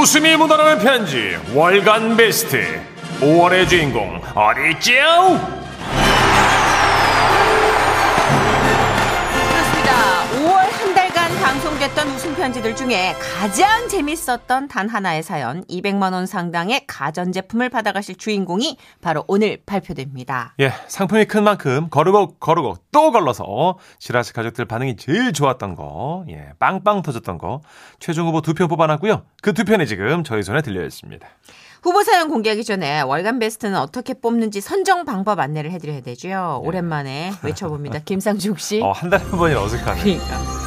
웃음이 묻어나는 편지 월간 베스트 5월의 주인공 어디있죠? 방송됐던 웃음 편지들 중에 가장 재밌었던 단 하나의 사연 200만 원 상당의 가전 제품을 받아가실 주인공이 바로 오늘 발표됩니다. 예, 상품이 큰 만큼 거르고 거르고 또 걸러서 지라시 가족들 반응이 제일 좋았던 거, 예, 빵빵 터졌던 거 최종 후보 두편 뽑아놨고요. 그 두 편이 지금 저희 손에 들려 있습니다. 후보 사연 공개하기 전에 월간 베스트는 어떻게 뽑는지 선정 방법 안내를 해드려야 되죠. 오랜만에 외쳐봅니다. 김상중 씨. 어, 한 달에 한 번이라 어색하네. 그러니까.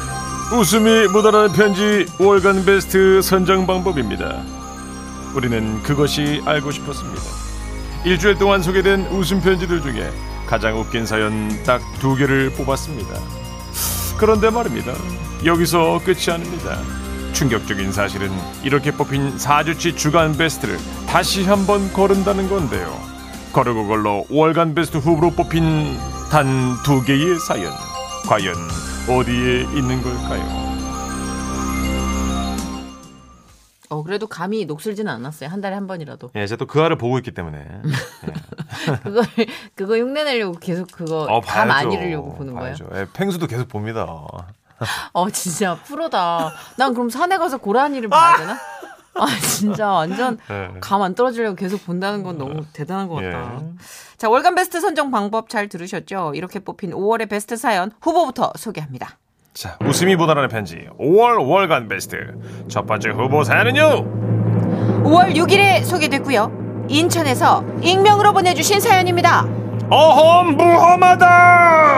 웃음이 묻어나는 편지 월간 베스트 선정 방법입니다. 우리는 그것이 알고 싶었습니다. 일주일 동안 소개된 웃음 편지들 중에 가장 웃긴 사연 딱 두 개를 뽑았습니다. 그런데 말입니다. 여기서 끝이 아닙니다. 충격적인 사실은 이렇게 뽑힌 4주치 주간 베스트를 다시 한번 거른다는 건데요. 거르고 걸러 월간 베스트 후보로 뽑힌 단 두 개의 사연. 과연 어디에 있는 걸까요? 어, 그래도 감이 녹슬지는 않았어요. 한 달에 한 번이라도. 예, 제가 또 그 알을 보고 있기 때문에. 예. 그걸, 그거 흉내 내려고 계속 그거 어, 감 잃으려고 보는 거예요. 봐야죠. 예, 펭수도 계속 봅니다. 어, 진짜 프로다. 난 그럼 산에 가서 고라니를 봐야 되나? 아, 진짜 완전 예. 감안 떨어지려고 계속 본다는 건 너무 대단한 것 같다. 예. 자, 월간 베스트 선정 방법 잘 들으셨죠? 이렇게 뽑힌 5월의 베스트 사연 후보부터 소개합니다. 자, 웃음이 보다라는 편지 5월 월간 베스트 첫 번째 후보 사연은요. 5월 6일에 소개됐고요. 인천에서 익명으로 보내주신 사연입니다. 어험 무험하다.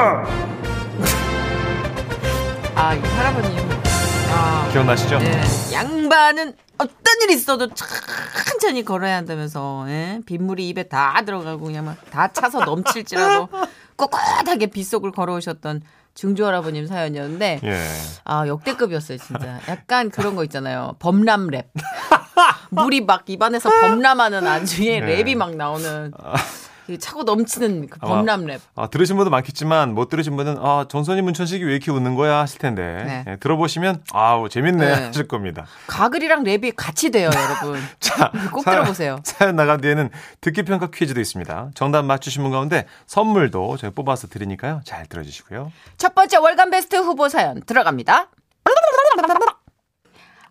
기억나시죠? 네. 양반은 어떤 일이 있어도 천천히 걸어야 한다면서 예? 빗물이 입에 다 들어가고 그냥 막 다 차서 넘칠지라도 꿋꿋하게 빗속을 걸어오셨던 증조 할아버님 사연이었는데 예. 아 역대급이었어요 진짜 약간 그런 거 있잖아요 범람 랩 물이 막 입안에서 범람하는 나중에 네. 랩이 막 나오는 그 차고 넘치는 그 범람 랩 아, 들으신 분도 많겠지만 못 들으신 분은 아 정선희 문천식이 왜 이렇게 웃는 거야 하실 텐데 네. 예, 들어보시면 아우 재밌네 네. 하실 겁니다. 가글이랑 랩이 같이 돼요 여러분 자, 꼭 사- 들어보세요. 사연 나간 뒤에는 듣기 평가 퀴즈도 있습니다. 정답 맞추신 분 가운데 선물도 저희 뽑아서 드리니까요. 잘 들어주시고요. 첫 번째 월간 베스트 후보 사연 들어갑니다.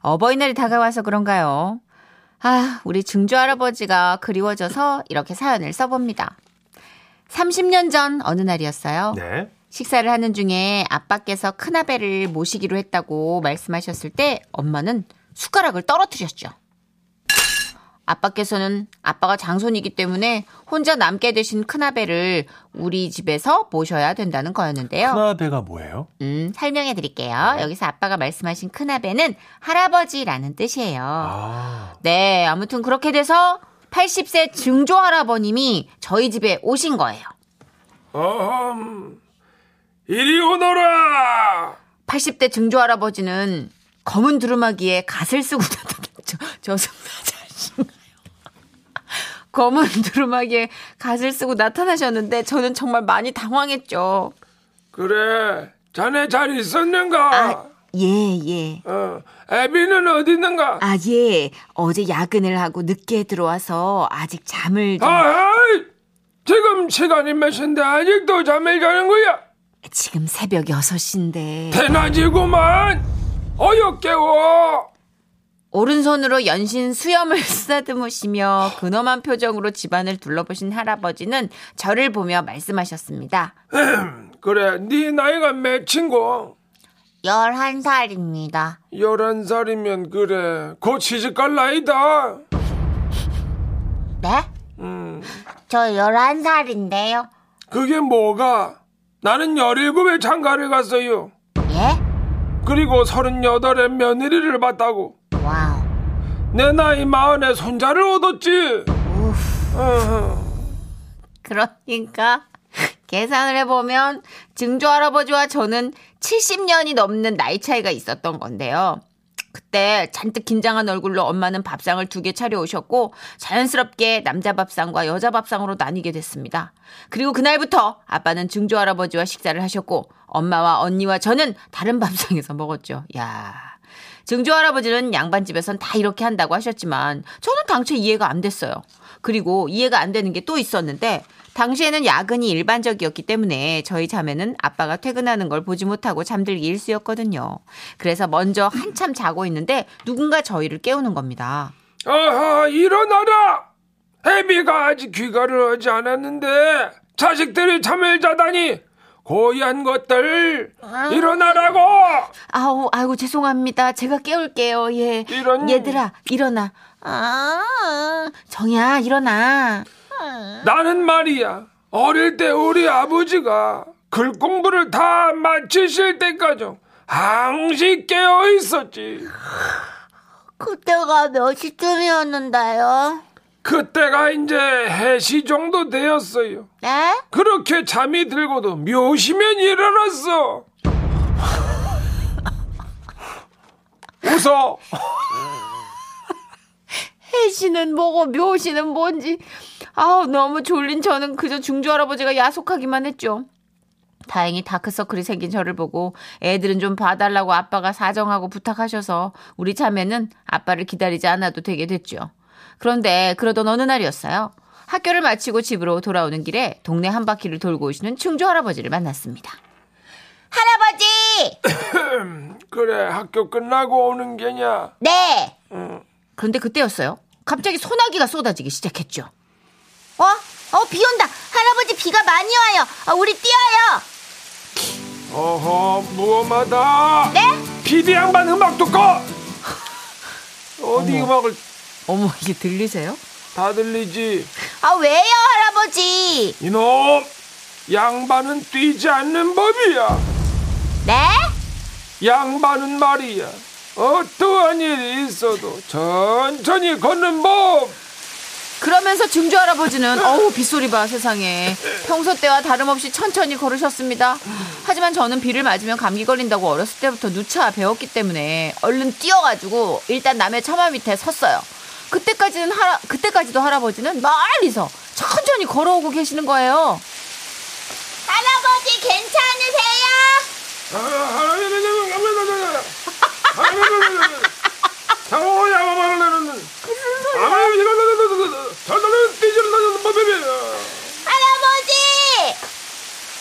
어버이날이 다가와서 그런가요? 아, 우리 증조 할아버지가 그리워져서 이렇게 사연을 써봅니다. 30년 전 어느 날이었어요. 네. 식사를 하는 중에 아빠께서 큰아베를 모시기로 했다고 말씀하셨을 때 엄마는 숟가락을 떨어뜨렸죠. 아빠께서는 아빠가 장손이기 때문에 혼자 남게 되신 큰아베를 우리 집에서 모셔야 된다는 거였는데요. 큰아배가 뭐예요? 음, 설명해 드릴게요. 여기서 아빠가 말씀하신 큰아베는 할아버지라는 뜻이에요. 아, 네, 아무튼 그렇게 돼서 80세 증조 할아버님이 저희 집에 오신 거예요. 어흠, 이리 오너라. 80대 증조 할아버지는 검은 두루마기에 갓을 쓰고 나타났죠. 저 승사자신가요? 검은 두루마기에 갓을 쓰고 나타나셨는데 저는 정말 많이 당황했죠. 그래, 자네 잘 있었는가? 아, 예, 예. 어, 애비는 어디 있는가? 아, 예. 어제 야근을 하고 늦게 들어와서 아직 잠을 좀... 아이, 지금 시간이 몇 시인데 아직도 잠을 자는 거야? 지금 새벽 6시인데. 대낮이구만. 어여 깨워. 오른손으로 연신 수염을 쓰다듬으시며 근엄한 표정으로 집안을 둘러보신 할아버지는 저를 보며 말씀하셨습니다. 그래, 네 나이가 몇인고? 11살입니다. 열한 살이면 그래, 곧 시집갈 나이다. 네? 저 11살인데요. 그게 뭐가? 나는 열일곱에 장가를 갔어요. 예? 그리고 서른여덟에 며느리를 봤다고. 내 나이 마흔에 손자를 얻었지. 그러니까 계산을 해보면 증조 할아버지와 저는 70년이 넘는 나이 차이가 있었던 건데요. 그때 잔뜩 긴장한 얼굴로 엄마는 밥상을 두 개 차려오셨고 자연스럽게 남자 밥상과 여자 밥상으로 나뉘게 됐습니다. 그리고 그날부터 아빠는 증조 할아버지와 식사를 하셨고 엄마와 언니와 저는 다른 밥상에서 먹었죠. 야 증조 할아버지는 양반집에선 다 이렇게 한다고 하셨지만 저는 당초 이해가 안 됐어요. 그리고 이해가 안 되는 게 또 있었는데 당시에는 야근이 일반적이었기 때문에 저희 자매는 아빠가 퇴근하는 걸 보지 못하고 잠들기 일쑤였거든요. 그래서 먼저 한참 자고 있는데 누군가 저희를 깨우는 겁니다. 아하 일어나라 해비가 아직 귀가를 하지 않았는데 자식들이 잠을 자다니 고얀 것들 일어나라고 아우, 아이고, 죄송합니다. 제가 깨울게요. 예. 이런- 얘들아, 일어나. 아, 정이야, 일어나. 나는 말이야 어릴 때 우리 아버지가 글 공부를 다 마치실 때까지 항시 깨어 있었지 그때가 몇 시쯤이었는데요? 그때가 이제 해시 정도 되었어요 네? 그렇게 잠이 들고도 묘시면 일어났어 웃어 해시는 뭐고 묘시는 뭔지. 아우, 너무 졸린 저는 그저 중주 할아버지가 야속하기만 했죠. 다행히 다크서클이 생긴 저를 보고 애들은 좀 봐달라고 아빠가 사정하고 부탁하셔서 우리 자매는 아빠를 기다리지 않아도 되게 됐죠. 그런데 그러던 어느 날이었어요. 학교를 마치고 집으로 돌아오는 길에 동네 한 바퀴를 돌고 오시는 충주 할아버지를 만났습니다. 할아버지! 그래 학교 끝나고 오는 게냐 네! 그런데 그때였어요. 갑자기 소나기가 쏟아지기 시작했죠. 어? 어, 비 온다! 할아버지 비가 많이 와요! 아, 우리 뛰어요! 어허 무엄하다 네? 피디 양반 음악도 꺼 어디 음악을 어머, 이게 들리세요? 다 들리지 아, 왜요, 할아버지? 이놈 양반은 뛰지 않는 법이야 네? 양반은 말이야 어떠한 일이 있어도 천천히 걷는 법 그러면서 증조 할아버지는 어우 빗소리 봐 세상에 평소 때와 다름없이 천천히 걸으셨습니다. 하지만 저는 비를 맞으면 감기 걸린다고 어렸을 때부터 누차 배웠기 때문에 얼른 뛰어가지고 일단 남의 처마 밑에 섰어요. 그때까지는 할아 그때까지도 할아버지는 멀리서 천천히 걸어오고 계시는 거예요. 할아버지 괜찮으세요? 할아버지!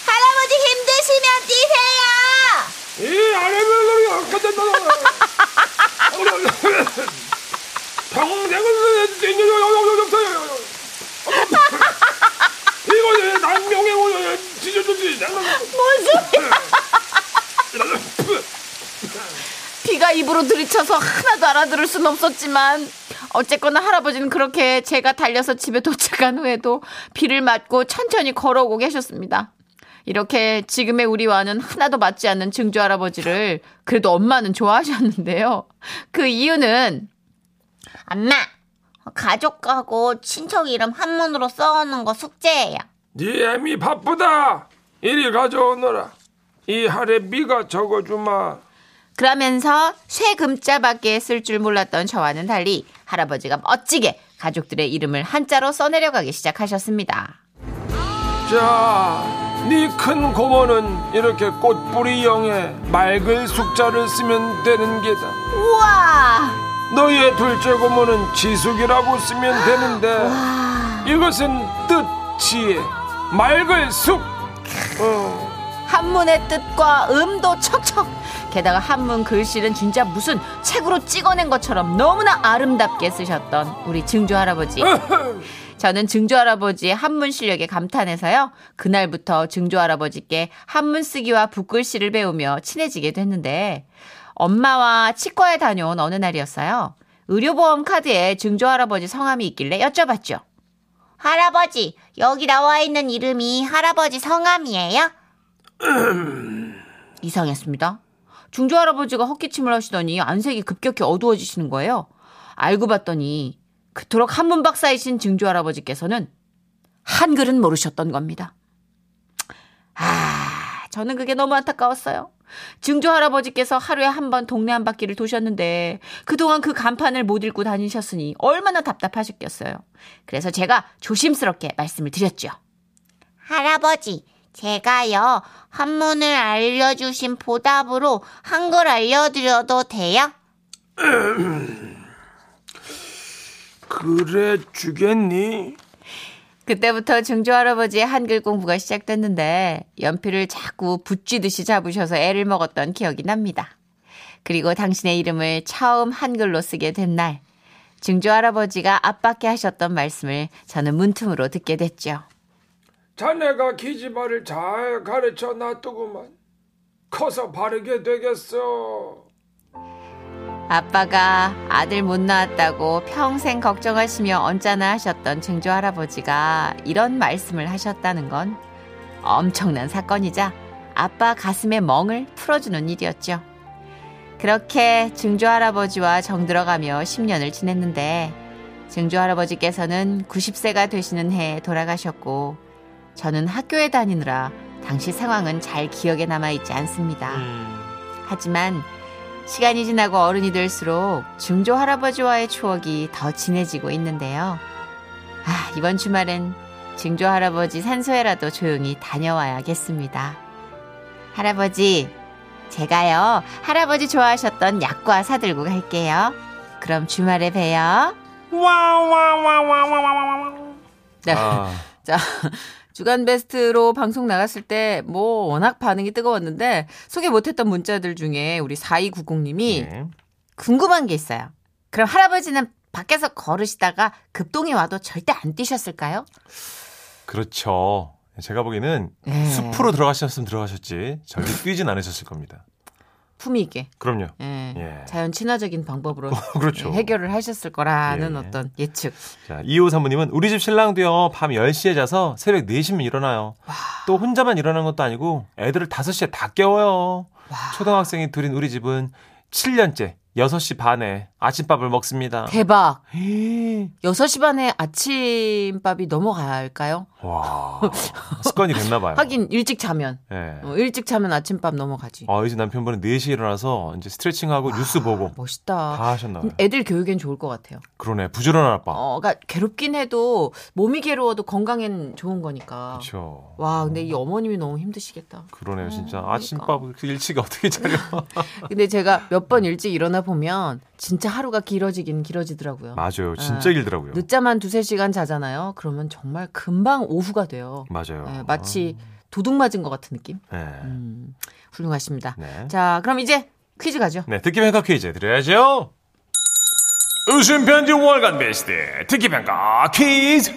할아버지 힘드시면 뛰세요! 이 거 난명의 지져주지 비가 입으로 들이쳐서 하나도 알아들을 순 없었지만 어쨌거나 할아버지는 그렇게 제가 달려서 집에 도착한 후에도 비를 맞고 천천히 걸어오고 계셨습니다. 이렇게 지금의 우리와는 하나도 맞지 않는 증조 할아버지를 그래도 엄마는 좋아하셨는데요. 그 이유는 엄마 가족하고 친척 이름 한문으로 써오는 거 숙제예요. 네 애미 바쁘다 이리 가져오너라 이 할에 미가 적어주마 그러면서 쇠 금자밖에 쓸 줄 몰랐던 저와는 달리 할아버지가 멋지게 가족들의 이름을 한자로 써내려가기 시작하셨습니다. 자, 네 큰 고모는 이렇게 꽃뿌리 영에 맑은 숙자를 쓰면 되는 게다. 우와! 너의 둘째 고모는 지숙이라고 쓰면 되는데 이것은 뜻, 지혜, 맑을 숙. 어, 한문의 뜻과 음도 척척. 게다가 한문 글씨는 진짜 무슨 책으로 찍어낸 것처럼 너무나 아름답게 쓰셨던 우리 증조 할아버지. 저는 증조 할아버지의 한문 실력에 감탄해서요. 그날부터 증조 할아버지께 한문 쓰기와 붓글씨를 배우며 친해지게 됐는데 엄마와 치과에 다녀온 어느 날이었어요. 의료보험 카드에 증조 할아버지 성함이 있길래 여쭤봤죠. 할아버지, 여기 나와 있는 이름이 할아버지 성함이에요? 이상했습니다. 중조 할아버지가 헛기침을 하시더니 안색이 급격히 어두워지시는 거예요. 알고 봤더니 그토록 한문 박사이신 증조 할아버지께서는 한글은 모르셨던 겁니다. 아, 저는 그게 너무 안타까웠어요. 증조 할아버지께서 하루에 한 번 동네 한 바퀴를 도셨는데 그동안 그 간판을 못 읽고 다니셨으니 얼마나 답답하셨겠어요. 그래서 제가 조심스럽게 말씀을 드렸죠. 할아버지, 제가요, 한문을 알려주신 보답으로 한글 알려드려도 돼요? 그래 주겠니? 그때부터 증조 할아버지의 한글 공부가 시작됐는데 연필을 자꾸 붙쥐듯이 잡으셔서 애를 먹었던 기억이 납니다. 그리고 당신의 이름을 처음 한글로 쓰게 된 날, 증조 할아버지가 앞밖에 하셨던 말씀을 저는 문틈으로 듣게 됐죠. 자네가 기지말을 잘 가르쳐 놨더구만. 커서 바르게 되겠어. 아빠가 아들 못 낳았다고 평생 걱정하시며 언짢아 하셨던 증조 할아버지가 이런 말씀을 하셨다는 건 엄청난 사건이자 아빠 가슴의 멍을 풀어주는 일이었죠. 그렇게 증조 할아버지와 정들어가며 10년을 지냈는데 증조 할아버지께서는 90세가 되시는 해에 돌아가셨고 저는 학교에 다니느라 당시 상황은 잘 기억에 남아 있지 않습니다. 하지만 시간이 지나고 어른이 될수록 증조 할아버지와의 추억이 더 진해지고 있는데요. 아, 이번 주말은 증조 할아버지 산소에라도 조용히 다녀와야겠습니다. 할아버지, 제가요, 할아버지 좋아하셨던 약과 사들고 갈게요. 그럼 주말에 봬요. 네. 아, 자, 주간 베스트로 방송 나갔을 때 뭐 워낙 반응이 뜨거웠는데 소개 못했던 문자들 중에 우리 4290님이 네. 궁금한 게 있어요. 그럼 할아버지는 밖에서 걸으시다가 급동이 와도 절대 안 뛰셨을까요? 그렇죠. 제가 보기에는 네. 숲으로 들어가셨으면 들어가셨지 절대 뛰진 않으셨을 겁니다. 품위 있게. 그럼요. 예. 예. 자연 친화적인 방법으로 그렇죠. 예, 해결을 하셨을 거라는 예, 예. 어떤 예측. 자, 2호 사모님은 우리 집 신랑도요, 밤 10시에 자서 새벽 4시면 일어나요. 또 혼자만 일어나는 것도 아니고 애들을 5시에 다 깨워요. 초등학생이 둘인 우리 집은 7년째 6시 반에 아침밥을 먹습니다. 대박. 헤이. 6시 반에 아침밥이 넘어갈까요? 와, 습관이 됐나 봐요. 하긴 일찍 자면. 예. 어, 일찍 자면 아침밥 넘어가지. 어, 이제 남편분은 4시에 일어나서 이제 스트레칭하고 뉴스 보고 멋있다. 다 하셨나 봐요. 애들 교육엔 좋을 것 같아요. 그러네. 부지런한 아빠. 어, 그러니까 괴롭긴 해도 몸이 괴로워도 건강엔 좋은 거니까. 그렇죠. 와, 근데 이 어머님이 너무 힘드시겠다. 그러네요, 진짜. 그러니까. 아침밥 그 일찍 어떻게 차려? 근데 제가 몇 번 일찍 일어나 보면 진짜 하루가 길어지긴 길어지더라고요. 맞아요. 진짜 예. 길더라고요. 늦잠 한 두세 시간 자잖아요. 그러면 정말 금방 오후가 돼요. 맞아요. 예, 마치 도둑 맞은 것 같은 느낌? 네. 음, 훌륭하십니다. 네. 자, 그럼 이제 퀴즈 가죠. 네, 듣기 평가 퀴즈 드려야죠. 웃음 편지 월간 베스트 듣기 평가 퀴즈.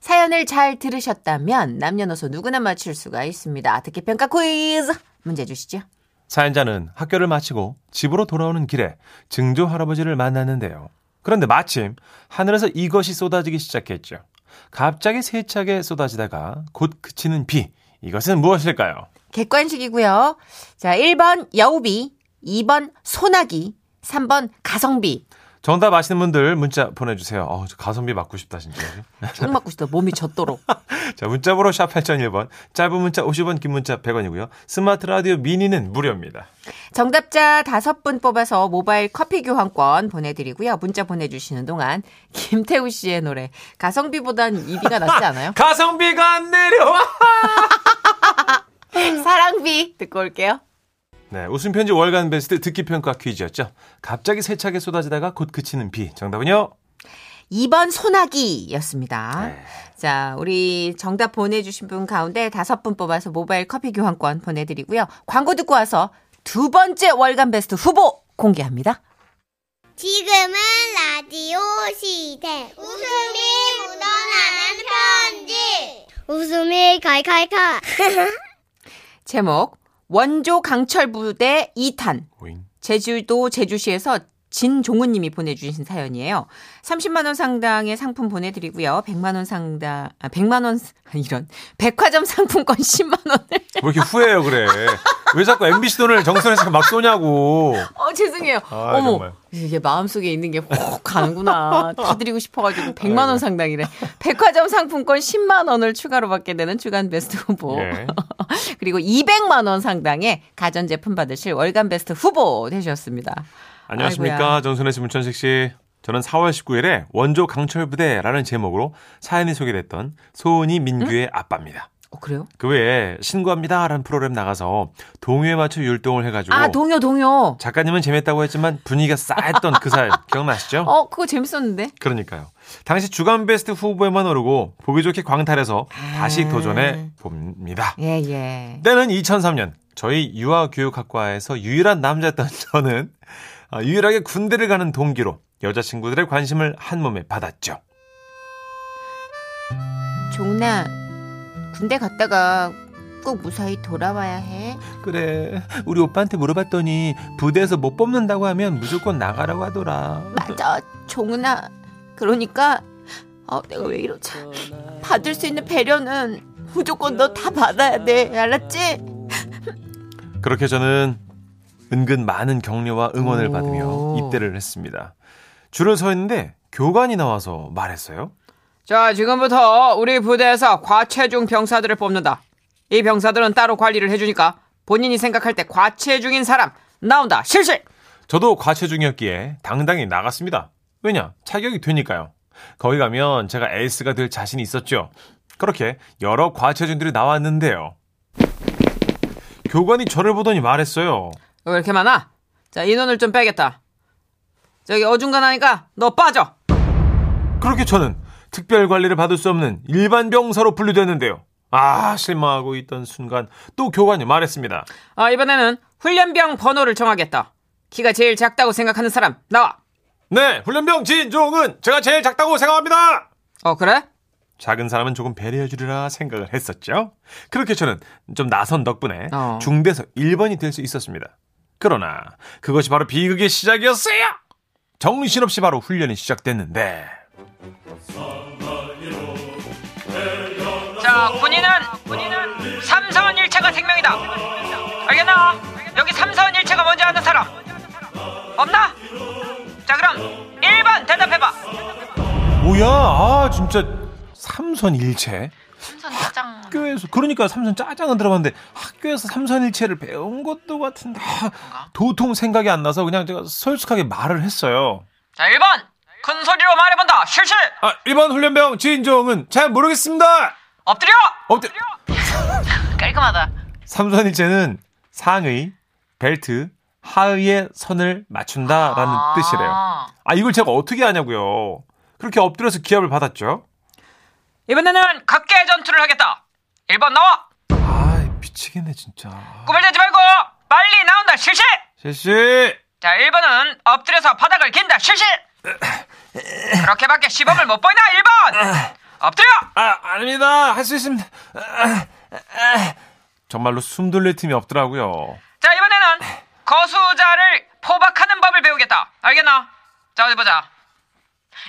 사연을 잘 들으셨다면 남녀노소 누구나 맞출 수가 있습니다. 듣기 평가 퀴즈 문제 주시죠. 사연자는 학교를 마치고 집으로 돌아오는 길에 증조 할아버지를 만났는데요. 그런데 마침 하늘에서 이것이 쏟아지기 시작했죠. 갑자기 세차게 쏟아지다가 곧 그치는 비. 이것은 무엇일까요? 객관식이고요. 자, 1번 여우비, 2번 소나기, 3번 가성비. 정답 아시는 분들 문자 보내주세요. 어, 저 가성비 맞고 싶다 진짜. 쭉 맞고 싶다. 몸이 젖도록. 자, 문자번호 샵 8001번, 짧은 문자 50원, 긴 문자 100원이고요. 스마트 라디오 미니는 무료입니다. 정답자 다섯 분 뽑아서 모바일 커피 교환권 보내드리고요. 문자 보내주시는 동안 김태우 씨의 노래 가성비보단 이비가 낫지 않아요? 가성비가 안 내려와! 사랑비 듣고 올게요. 네, 웃음 편지 월간 베스트 듣기 평가 퀴즈였죠. 갑자기 세차게 쏟아지다가 곧 그치는 비. 정답은요? 2번 소나기였습니다. 네. 자, 우리 정답 보내주신 분 가운데 다섯 분 뽑아서 모바일 커피 교환권 보내드리고요. 광고 듣고 와서 두 번째 월간 베스트 후보 공개합니다. 지금은 라디오 시대. 웃음이 묻어나는 편지. 웃음이 칼칼칼. 제목 원조 강철 부대 2탄 오잉. 제주도 제주시에서 진종은 님이 보내주신 사연이에요. 30만 원 상당의 상품 보내드리고요. 100만 원 상당, 아, 100만 원, 이런. 백화점 상품권 10만 원을. 왜 이렇게 후회해요, 그래? 왜 자꾸 MBC 돈을 정선희 씨 막 쏘냐고. 어, 죄송해요. 아, 어머. 정말. 이게 마음속에 있는 게훅 가는구나. 다 드리고 싶어가지고 100만 원 상당이래. 백화점 상품권 10만 원을 추가로 받게 되는 주간 베스트 후보. 예. 그리고 200만 원 상당의 가전제품 받으실 월간 베스트 후보 되셨습니다. 안녕하십니까. 아이고야. 정선혜 씨, 문천식 씨. 저는 4월 19일에 원조 강철 부대라는 제목으로 사연이 소개됐던 소은이 민규의 아빠입니다. 어, 그래요? 그 외에 신고합니다라는 프로그램 나가서 동요에 맞춰 율동을 해가지고 아, 동요, 동요. 작가님은 재밌다고 했지만 분위기가 싸했던 그살 기억나시죠? 어, 그거 재밌었는데. 그러니까요. 당시 주간 베스트 후보에만 오르고 보기 좋게 광탈해서 다시 도전해 봅니다. 예, 예. 때는 2003년 저희 유아교육학과에서 유일한 남자였던 저는 아, 유일하게 군대를 가는 동기로 여자친구들의 관심을 한 몸에 받았죠. 종나, 군대 갔다가 꼭 무사히 돌아와야 해. 그래 우리 오빠한테 물어봤더니 부대에서 못 뽑는다고 하면 무조건 나가라고 하더라. 맞아, 종은아. 그러니까, 어, 내가 왜 이러지? 받을 수 있는 배려는 무조건 너 다 받아야 돼. 알았지? 그렇게 저는 은근 많은 격려와 응원을 오. 받으며 입대를 했습니다. 줄을 서 있는데 교관이 나와서 말했어요. 자, 지금부터 우리 부대에서 과체중 병사들을 뽑는다. 이 병사들은 따로 관리를 해주니까 본인이 생각할 때 과체중인 사람 나온다. 실시! 저도 과체중이었기에 당당히 나갔습니다. 왜냐? 자격이 되니까요. 거기 가면 제가 에이스가 될 자신이 있었죠. 그렇게 여러 과체중들이 나왔는데요. 교관이 저를 보더니 말했어요. 왜 이렇게 많아? 자, 인원을 좀 빼겠다. 저기 어중간하니까 너 빠져. 그렇게 저는 특별 관리를 받을 수 없는 일반 병사로 분류됐는데요. 아, 실망하고 있던 순간 또 교관이 말했습니다. 아, 이번에는 훈련병 번호를 정하겠다. 키가 제일 작다고 생각하는 사람 나와. 네, 훈련병 진종은 제가 제일 작다고 생각합니다. 어, 그래? 작은 사람은 조금 배려해 주리라 생각을 했었죠. 그렇게 저는 좀 나선 덕분에 어. 중대에서 1번이 될 수 있었습니다. 그러나 그것이 바로 비극의 시작이었어요. 정신없이 바로 훈련이 시작됐는데 자, 군인은 군인은 삼선 일체가 생명이다. 알겠나? 여기 삼선 일체가 뭔지 아는 사람 없나? 자, 그럼 1번 대답해봐. 뭐야? 아 진짜 삼선 일체. 짜장. 학교에서 그러니까 삼선 짜장은 들어봤는데 학교에서 삼선일체를 배운 것도 같은데 아, 도통 생각이 안 나서 그냥 제가 솔직하게 말을 했어요. 자, 1번 큰 소리로 말해본다. 실시. 아 1번 훈련병 진종은 잘 모르겠습니다. 엎드려. 엎드려. 깔끔하다. 삼선일체는 상의, 벨트, 하의의 선을 맞춘다라는 뜻이래요. 아 이걸 제가 어떻게 아냐고요. 그렇게 엎드려서 기합을 받았죠. 이번에는 각계 전투를 하겠다. 1번 나와. 아 미치겠네 진짜. 꿈을 대지 말고 빨리 나온다. 실시. 실시. 자, 1번은 엎드려서 바닥을 긴다. 실시. 그렇게밖에 시범을 못 보이나? 1번. 엎드려. 아 아닙니다. 할 수 있습니다. 정말로 숨 돌릴 틈이 없더라고요. 자, 이번에는 거수자를 포박하는 법을 배우겠다. 알겠나? 자, 어디 보자.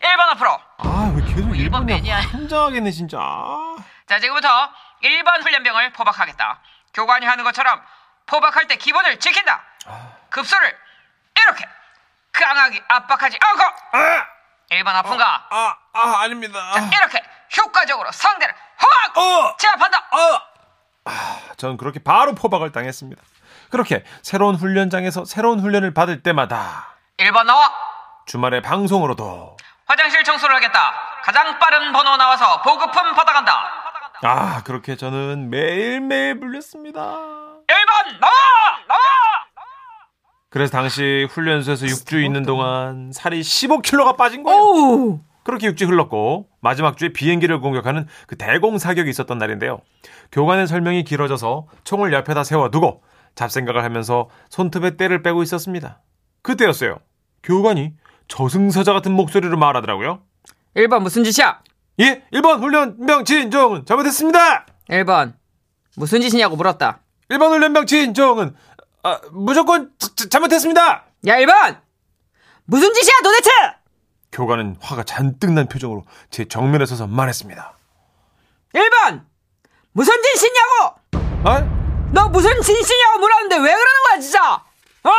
1번 앞으로. 아 왜 계속 일본 1번이야? 매니아. 환장하겠네 진짜. 아. 자, 지금부터 1번 훈련병을 포박하겠다. 교관이 하는 것처럼 포박할 때 기본을 지킨다. 급소를 이렇게 강하게 압박하지 않고 아, 1번 아픈가? 아, 아 아닙니다. 자, 이렇게 효과적으로 상대를 확 어. 제압한다. 전 그렇게 바로 포박을 당했습니다. 그렇게 새로운 훈련장에서 새로운 훈련을 받을 때마다 1번 나와. 주말에 방송으로도 화장실 청소를 하겠다. 가장 빠른 번호 나와서 보급품 받아간다. 아 그렇게 저는 매일매일 불렸습니다. 1번 나와! 나와! 그래서 당시 훈련소에서 6주 있는 동안 살이 15kg가 빠진 거예요. 오! 그렇게 6주 흘렀고 마지막 주에 비행기를 공격하는 그 대공 사격이 있었던 날인데요. 교관의 설명이 길어져서 총을 옆에다 세워두고 잡생각을 하면서 손톱에 때를 빼고 있었습니다. 그때였어요. 교관이 저승사자 같은 목소리로 말하더라고요. 1번 무슨 짓이야? 예, 1번 훈련병 진종은 잘못했습니다. 1번 무슨 짓이냐고 물었다. 1번 훈련병 진종은 아, 무조건 자- 자- 잘못했습니다. 야 1번! 무슨 짓이야 도대체! 교관은 화가 잔뜩 난 표정으로 제 정면에 서서 말했습니다. 1번! 무슨 짓이냐고! 아? 너 무슨 짓이냐고 물었는데 왜 그러는 거야 진짜! 어?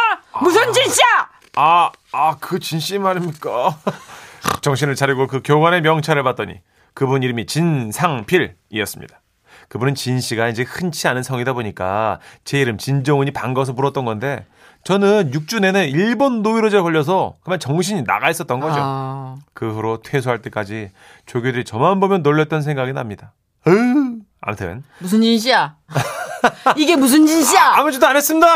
무슨 짓이야! 아, 아, 그 진씨 말입니까? 정신을 차리고 그 교관의 명찰을 봤더니 그분 이름이 진상필이었습니다. 그분은 진 씨가 이제 흔치 않은 성이다 보니까 제 이름 진종훈이 반가워서 물었던 건데 저는 6주 내내 일본 노이로제 걸려서 그만 정신이 나가 있었던 거죠. 아... 그 후로 퇴소할 때까지 조교들이 저만 보면 놀랬던 생각이 납니다. 으, 아무튼 무슨 진시야? 이게 무슨 진시야? 아무 짓도 안 했습니다.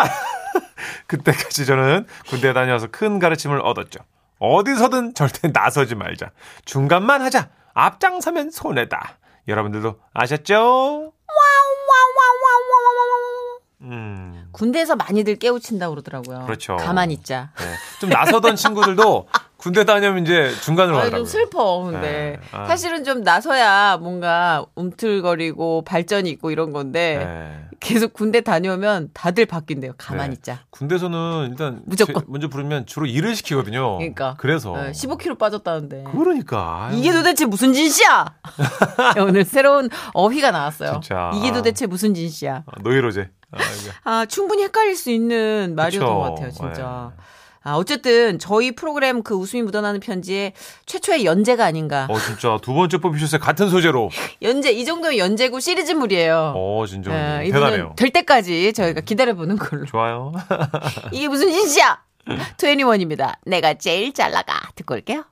그때까지 저는 군대 다녀와서 큰 가르침을 얻었죠. 어디서든 절대 나서지 말자. 중간만 하자. 앞장서면 손해다. 여러분들도 아셨죠? 음, 군대에서 많이들 깨우친다고 그러더라고요. 그렇죠. 가만히 있자. 네. 좀 나서던 친구들도 군대 다녀면 이제 중간으로 아, 좀 가더라고요. 슬퍼, 근데. 네. 아. 사실은 좀 나서야 뭔가 움틀거리고 발전이 있고 이런 건데, 네. 계속 군대 다녀오면 다들 바뀐대요. 가만히 네. 있자. 군대에서는 일단 무조건. 제- 먼저 부르면 주로 일을 시키거든요. 그러니까. 그래서 15kg 빠졌다는데. 그러니까 아유. 이게 도대체 무슨 진씨야? 오늘 새로운 어휘가 나왔어요. 진짜. 이게 아. 도대체 무슨 진씨야? 아, 노예로제. 아, 충분히 헷갈릴 수 있는 말이었던. 것 같아요, 진짜. 네. 아, 어쨌든 저희 프로그램 그 웃음이 묻어나는 편지에 최초의 연재가 아닌가. 어 진짜 두 번째 뽑히셨어요. 같은 소재로. 연재 이 정도면 연재고 시리즈물이에요. 어 진짜 예, 이분은 대단해요. 될 때까지 저희가 기다려보는 걸로. 좋아요. 이게 무슨 진씨야? 21입니다. 내가 제일 잘 나가. 듣고 올게요.